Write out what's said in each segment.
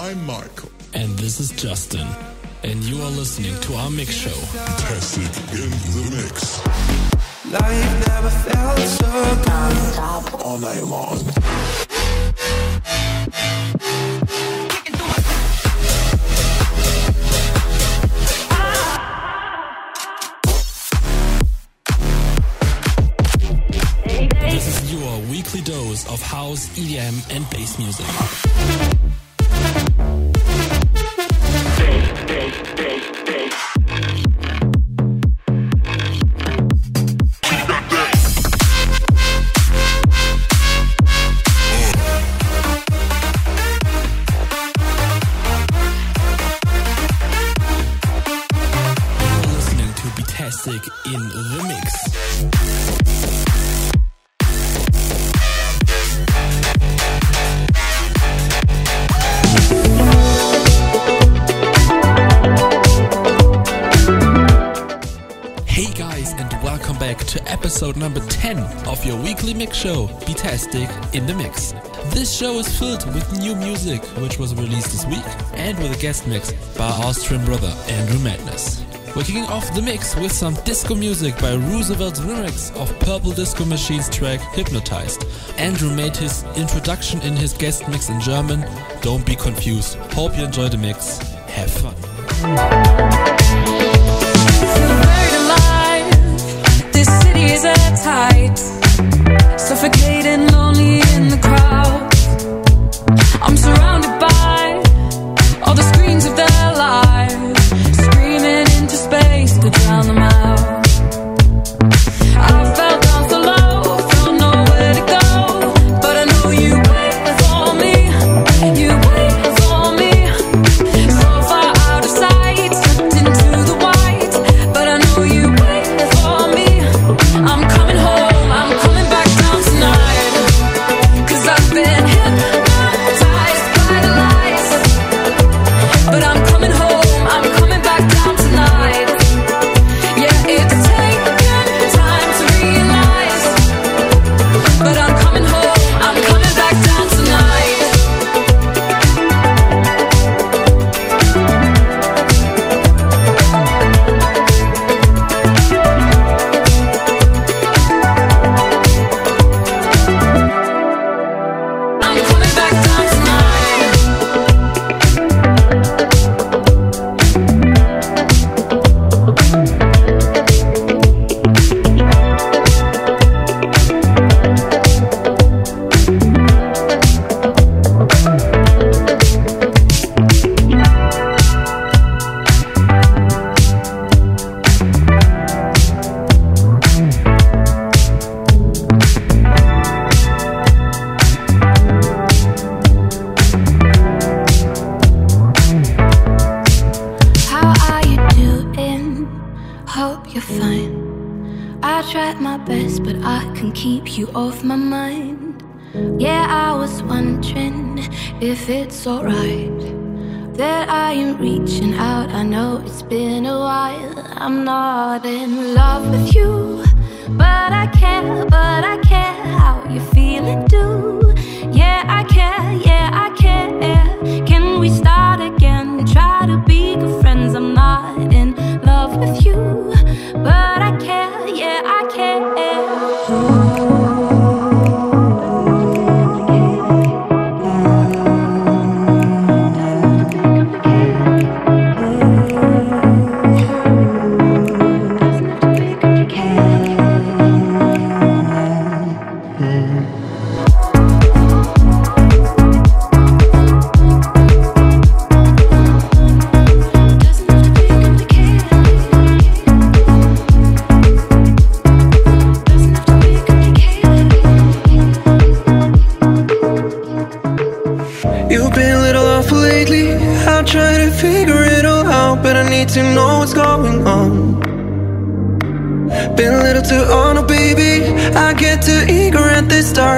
I'm Michael. And this is Justin. And you are listening to our mix show. Tested in the mix. Life never felt so good. All night long. This is your weekly dose of house, EDM, and bass music. show, Betastic, in the mix. This show is filled with new music, which was released this week, and with a guest mix by our Austrian brother Andrew Madness. We're kicking off the mix with some disco music by Roosevelt's remix of Purple Disco Machine's track Hypnotized. Andrew made his introduction in his guest mix in German. Don't be confused. Hope you enjoy the mix. Have fun. Suffocating lonely in the crowd. I'm surrounded by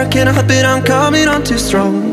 American, I it. I'm coming on too strong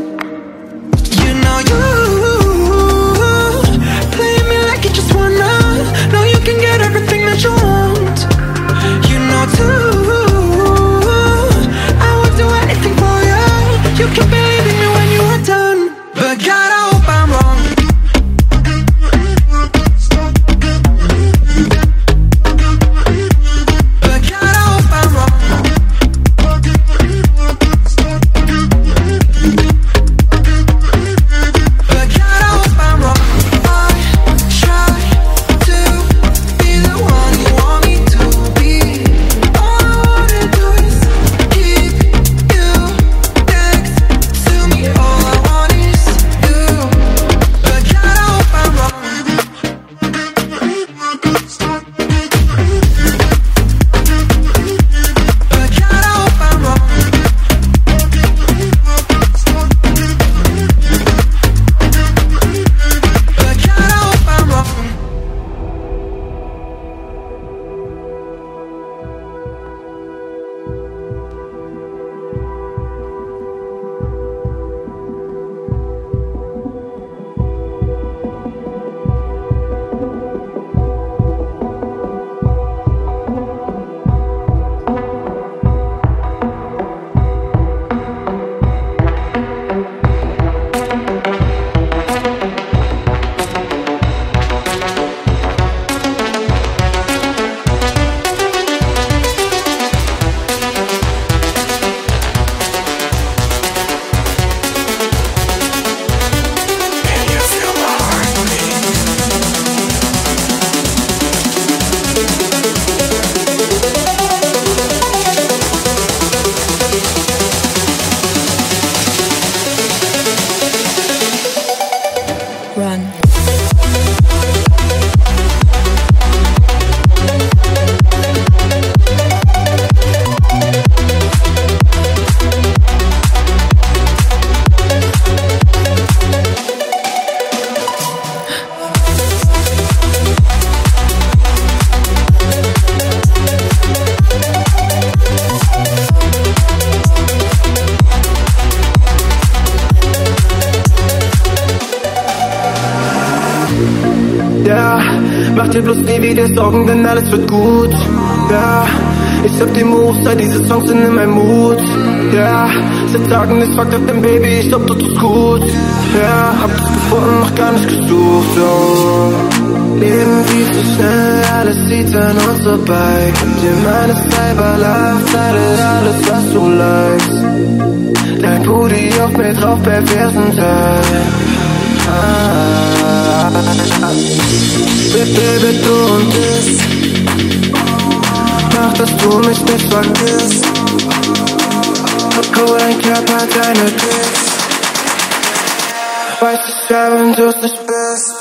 Sorgen, denn alles wird gut, ja. Ich hab die Move, sei diese Songs sind in meinem Mut, ja. Seit Tagen ist fucked up, denn Baby, ich glaub, du tust gut, ja. Hab das gefunden, noch gar nicht gesucht, oh. Leben viel zu schnell, alles sieht an uns vorbei. Gib dir meine Cyberlife, teile alles, was du likest. Dein Booty auf mir drauf, perversen Teil. Ah. Bitte beton das Mach, dass du mich nicht vergisst. Hol dein Körper, deine Tricks Weiß ich ja, wenn du's nicht bist.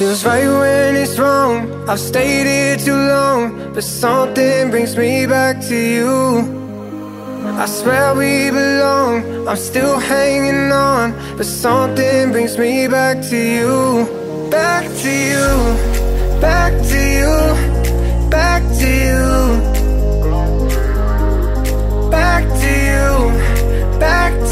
Feels right when it's wrong. I've stayed here too long, but something brings me back to you. I swear we belong. I'm still hanging on, but something brings me back to you. Back to you, back to you, back to you. Back to you, back to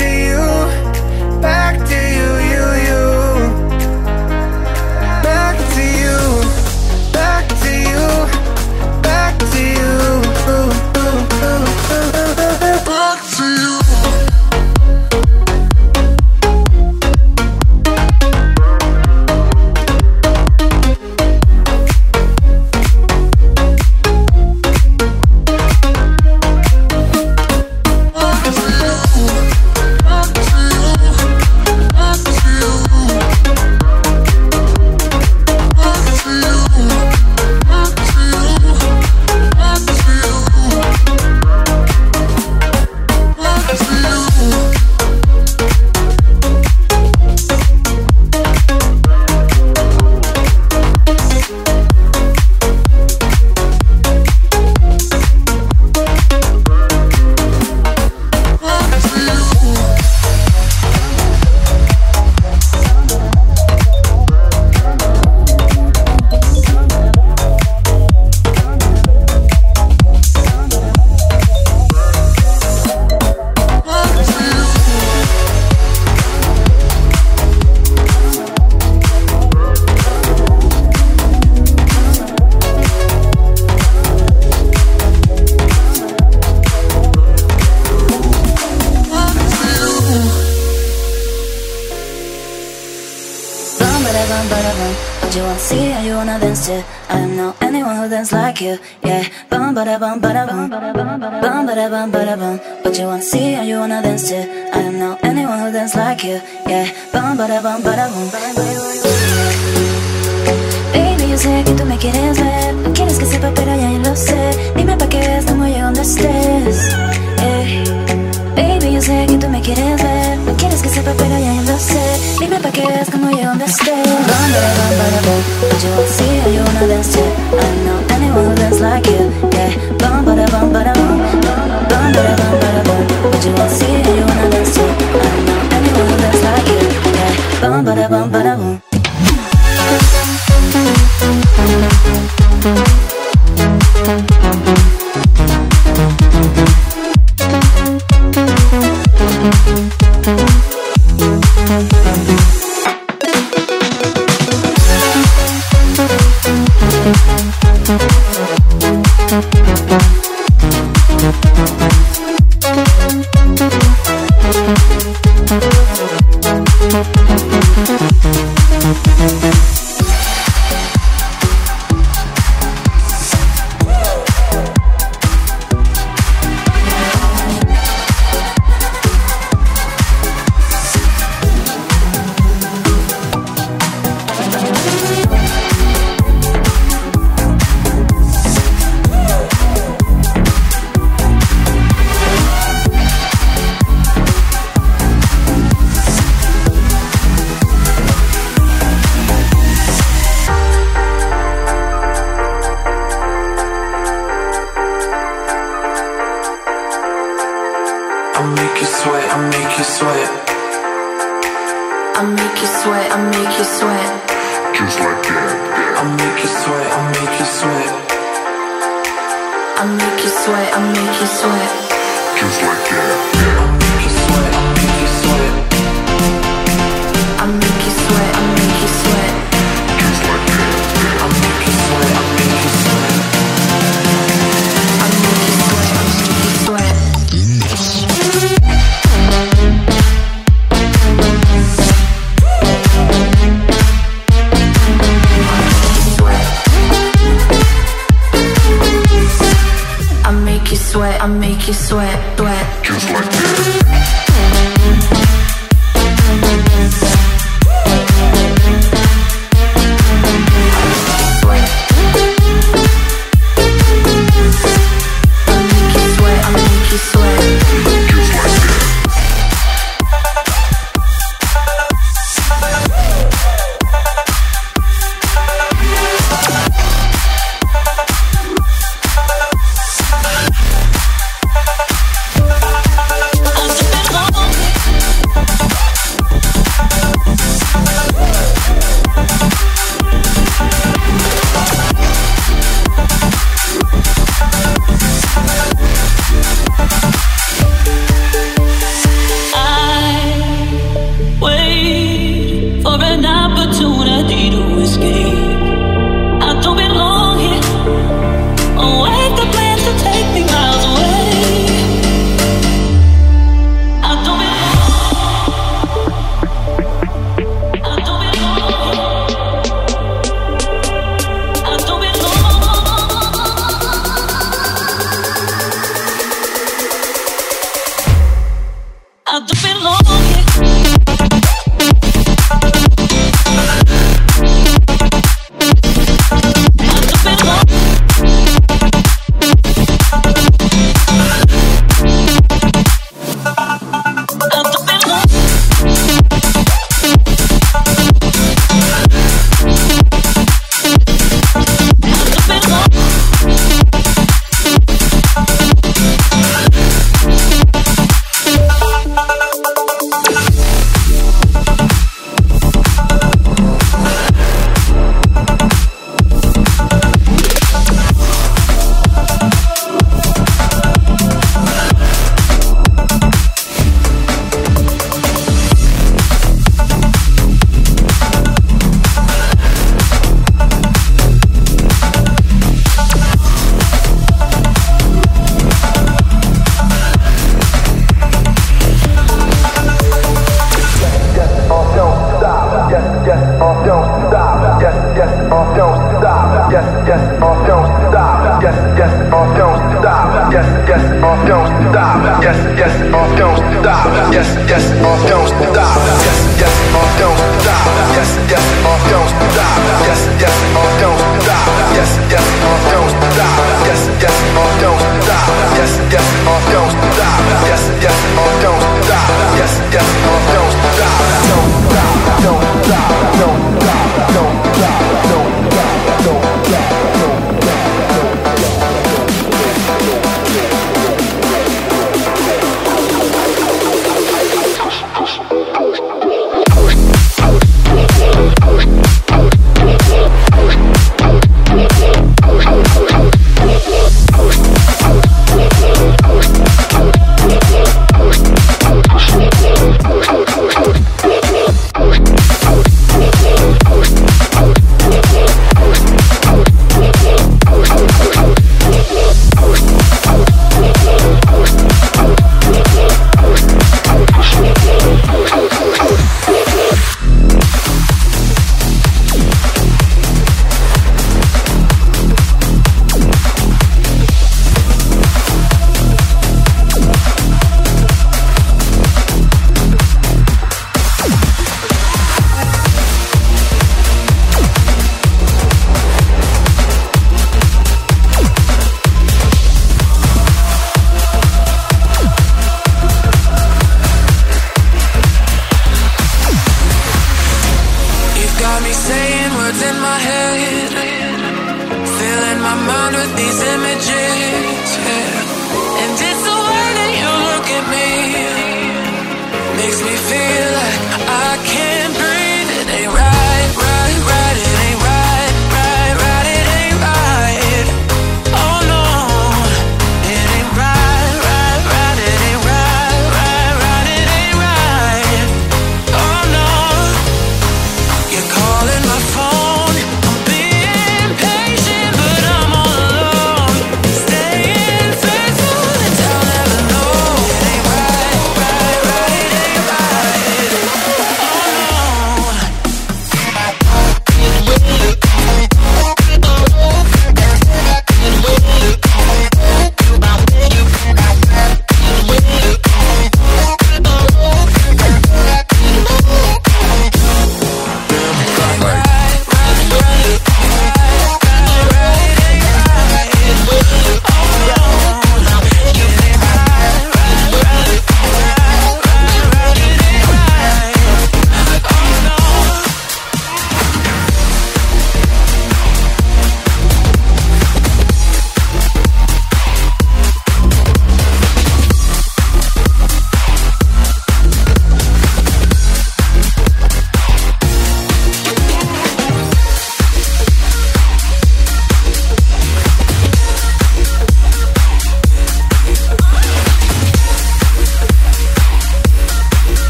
Bum bada bum. What you wanna see and you wanna dance to? I don't know anyone who dance like you. Yeah. Bum bada bum bada bum. Baby, yo sé que tú me quieres ver. No quieres que sepa, pero ya yo lo sé. Dime pa' qué estamos llegando estés. Ey. Baby, yo sé que tú me quieres ver. No quieres que sepa, pero ya yo lo sé. Dime pa' qué es como yo donde estés. Bum, bada, bum, bada, bum. But you wanna see how you wanna dance too. I don't know anyone dance like you. Yeah. Bum, bada, bum, bada, bum. Bum, bada, bum, bada, bum. But you wanna see you wanna too. I know anyone dance like you. Yeah. Bum, bada, bum, bada, bum. You sweat.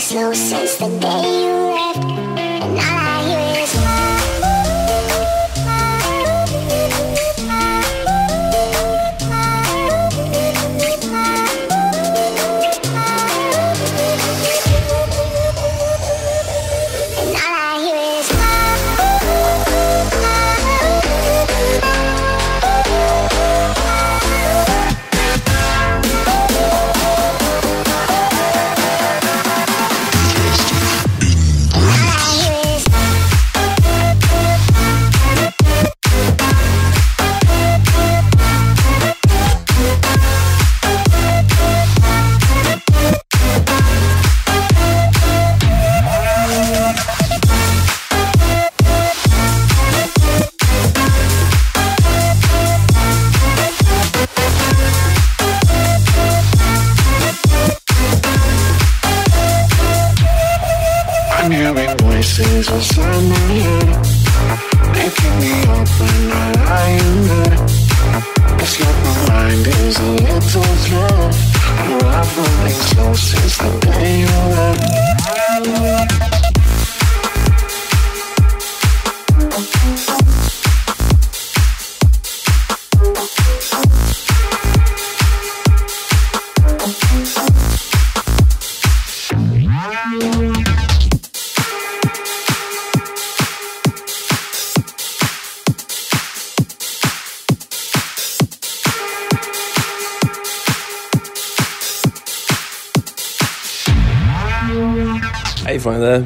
slow since the day you left.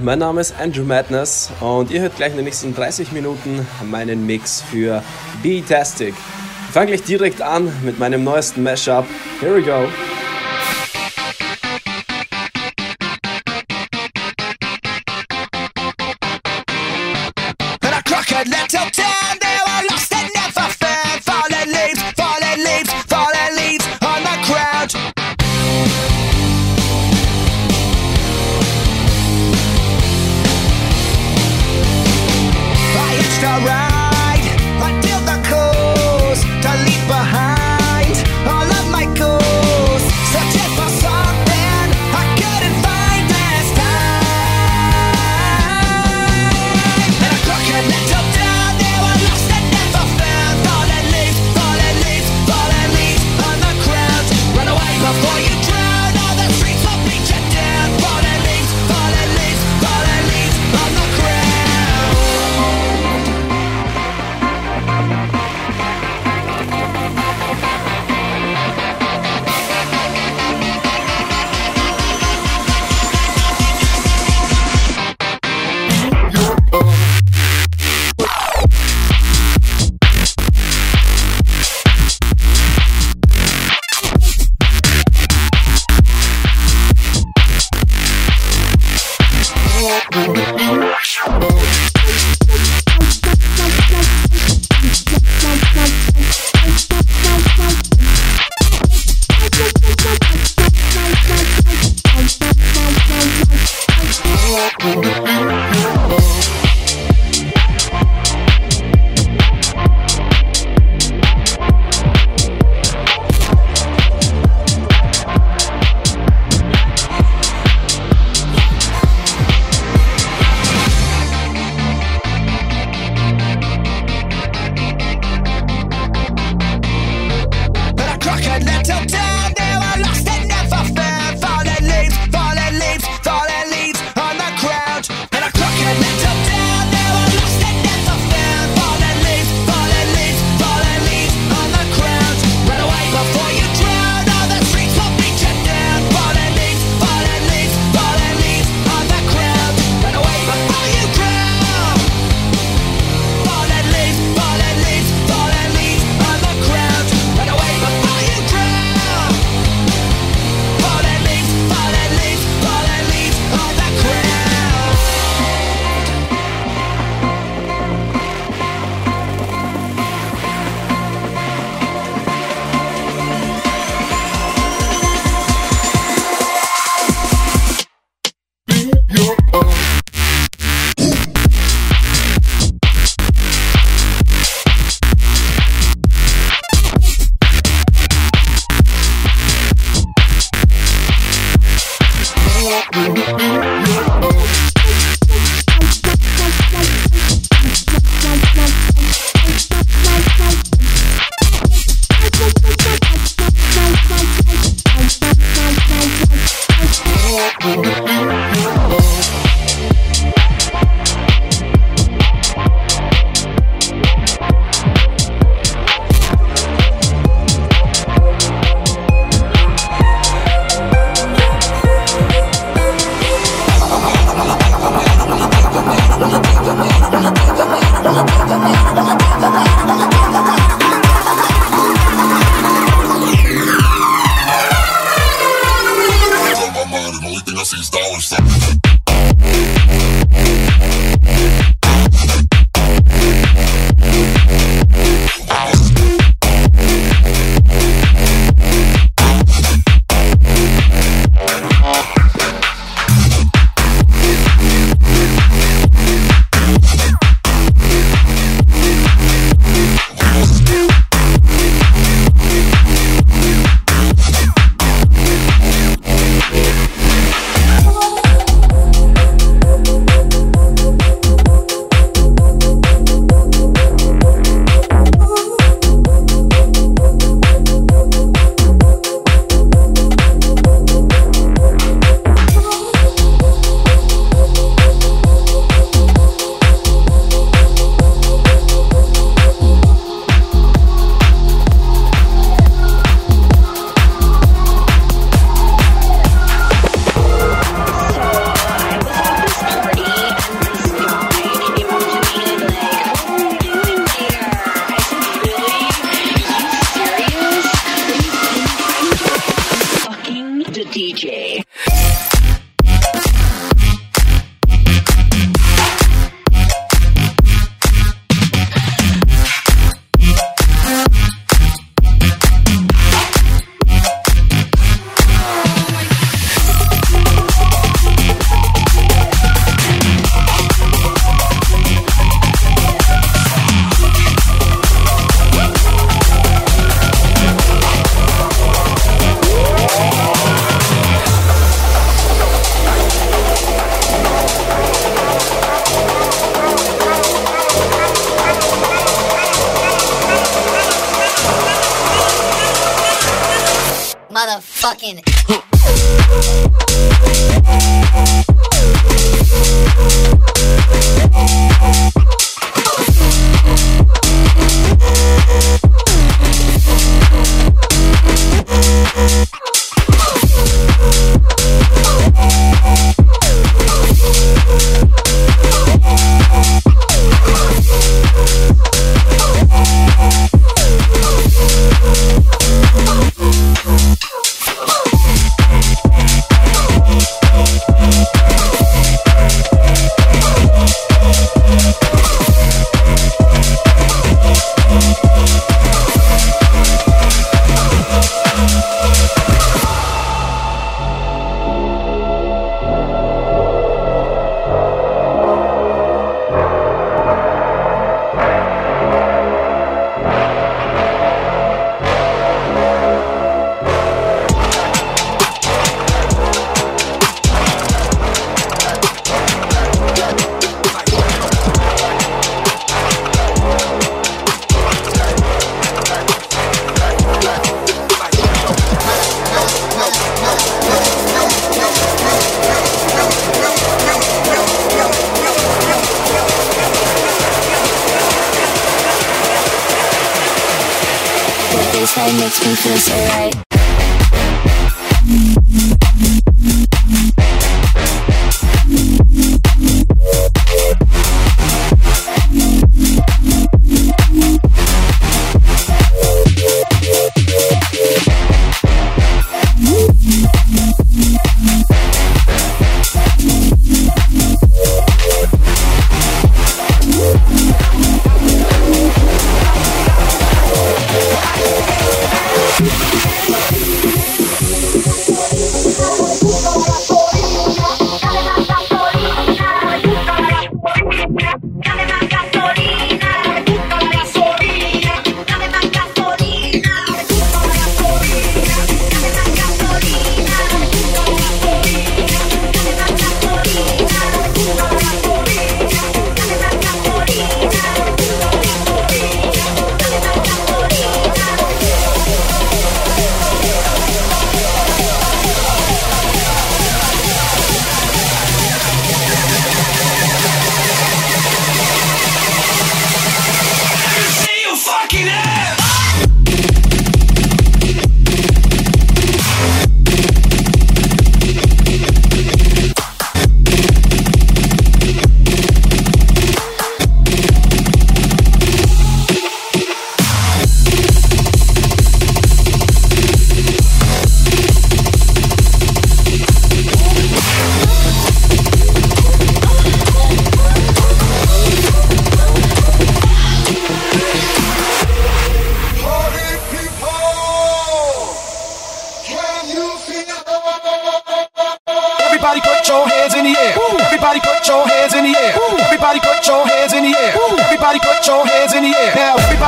Mein Name ist Andrew Madness und ihr hört gleich in den nächsten 30 Minuten meinen Mix für Beatastic. Ich fange gleich direkt an mit meinem neuesten Mashup. Here we go.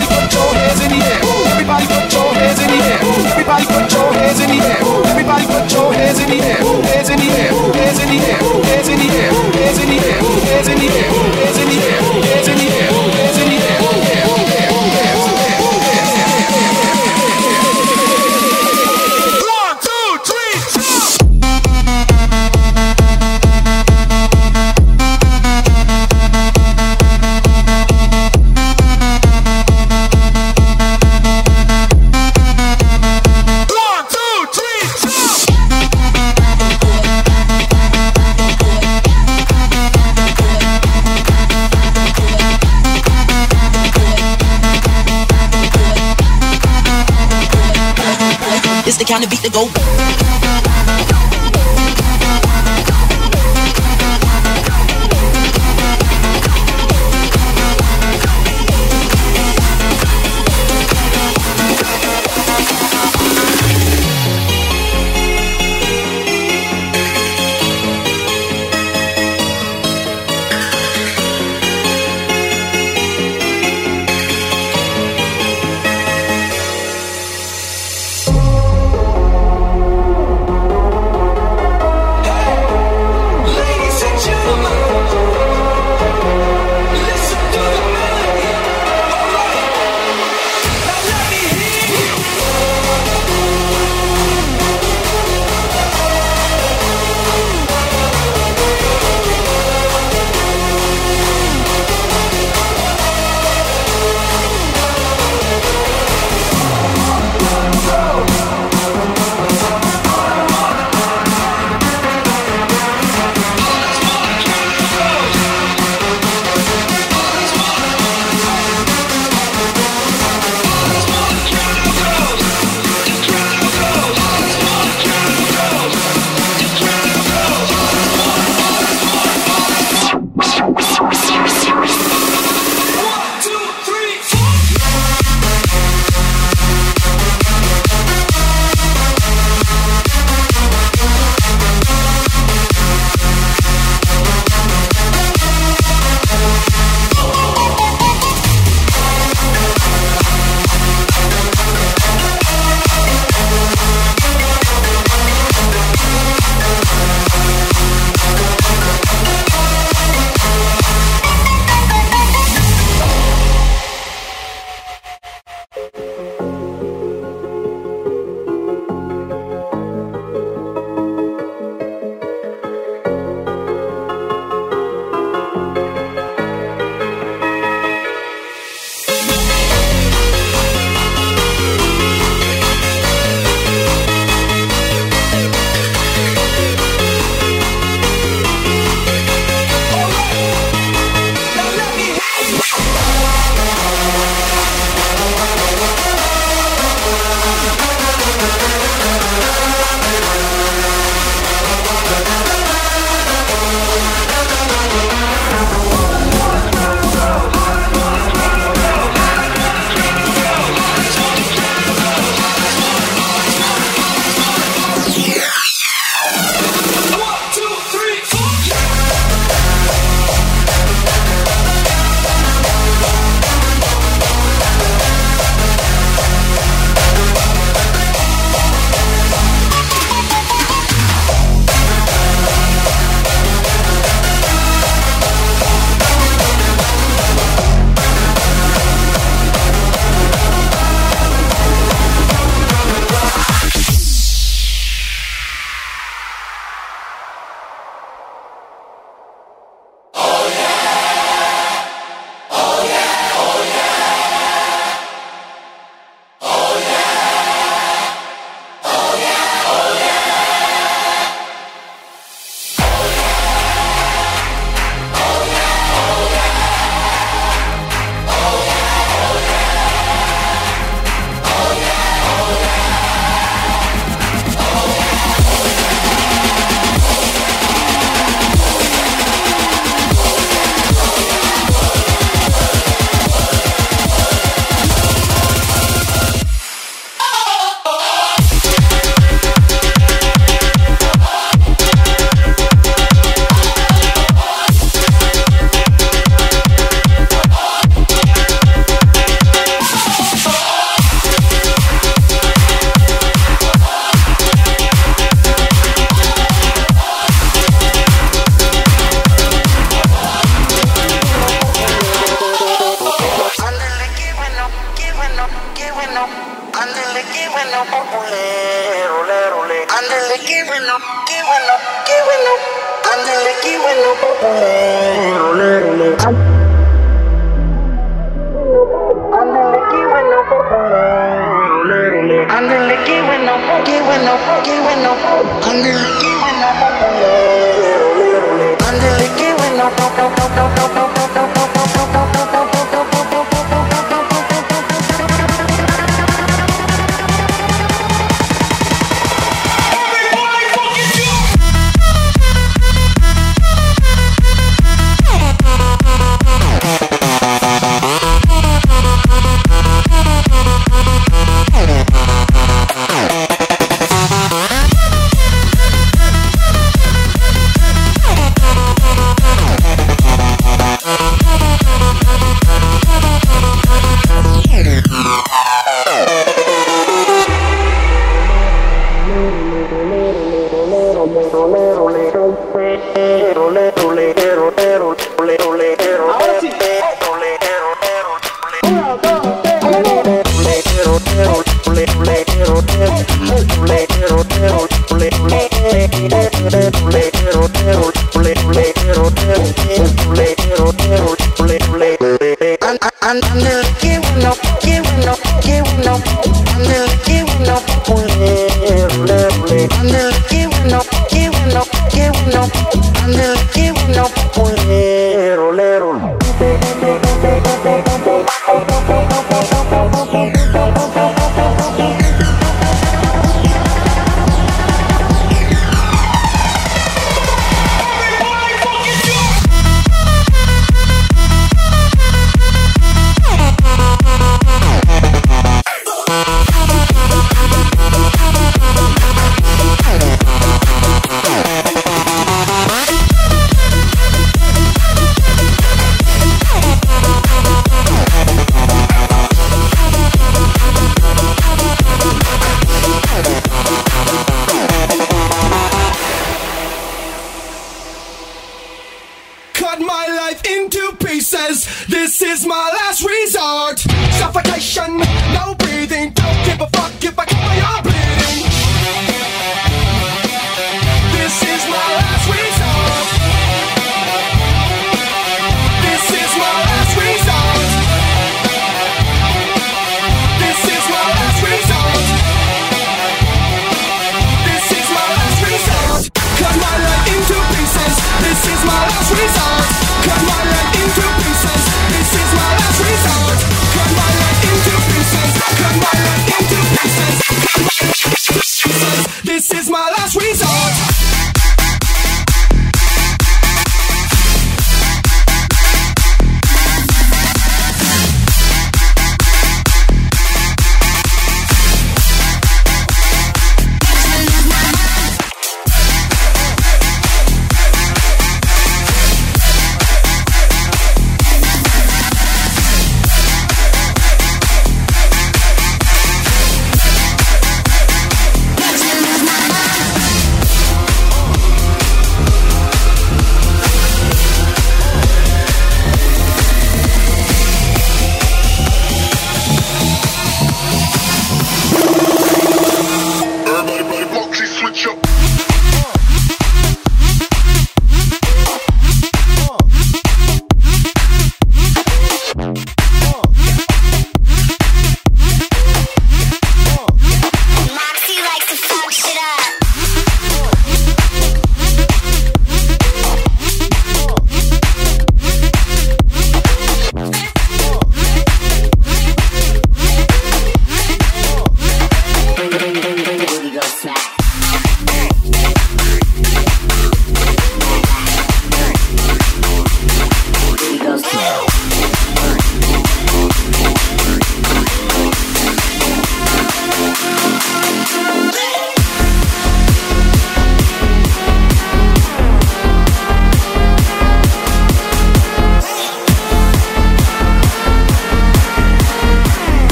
Everybody put your hands in the air. Everybody put your hands in the air. Everybody put your hands in the air. Everybody put your hands in the air. Hands in the air. Hands in the air. Hands in the air. Hands in the air. Hands in the air. Hands in the air. Hands in the air. Hands in the air. time to beat the go.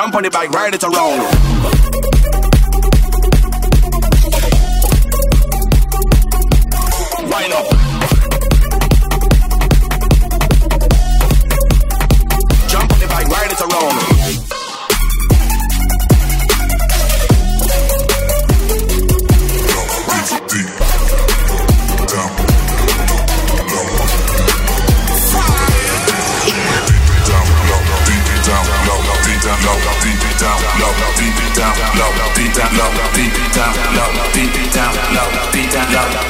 Jump on the bike, ride it around. Young.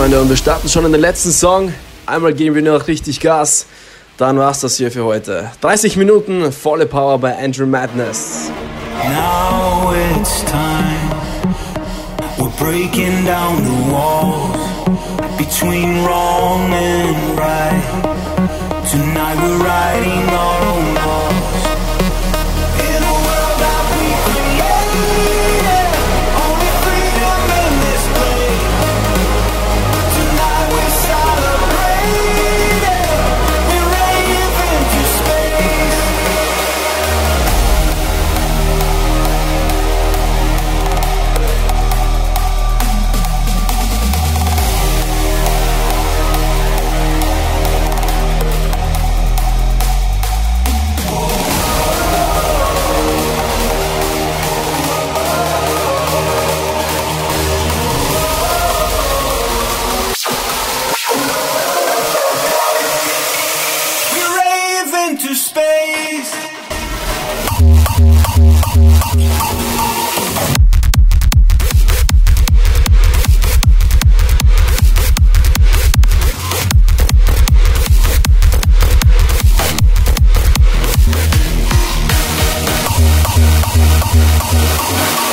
Freunde, und wir starten schon in den letzten Song. Einmal geben wir noch richtig Gas. Dann war's das hier für heute. 30 Minuten, volle Power bei Andrew Madness. Now it's time. We're breaking down the walls between wrong and right. Let's go.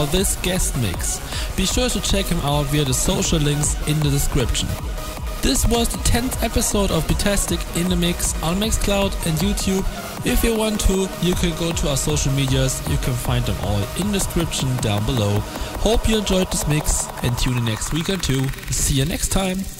For this guest mix. Be sure to check him out via the social links in the description. This was the 10th episode of Betastic in the Mix on Mixcloud and YouTube. If you want to, you can go to our social medias. You can find them all in the description down below. Hope you enjoyed this mix and tune in next week or two. See you next time.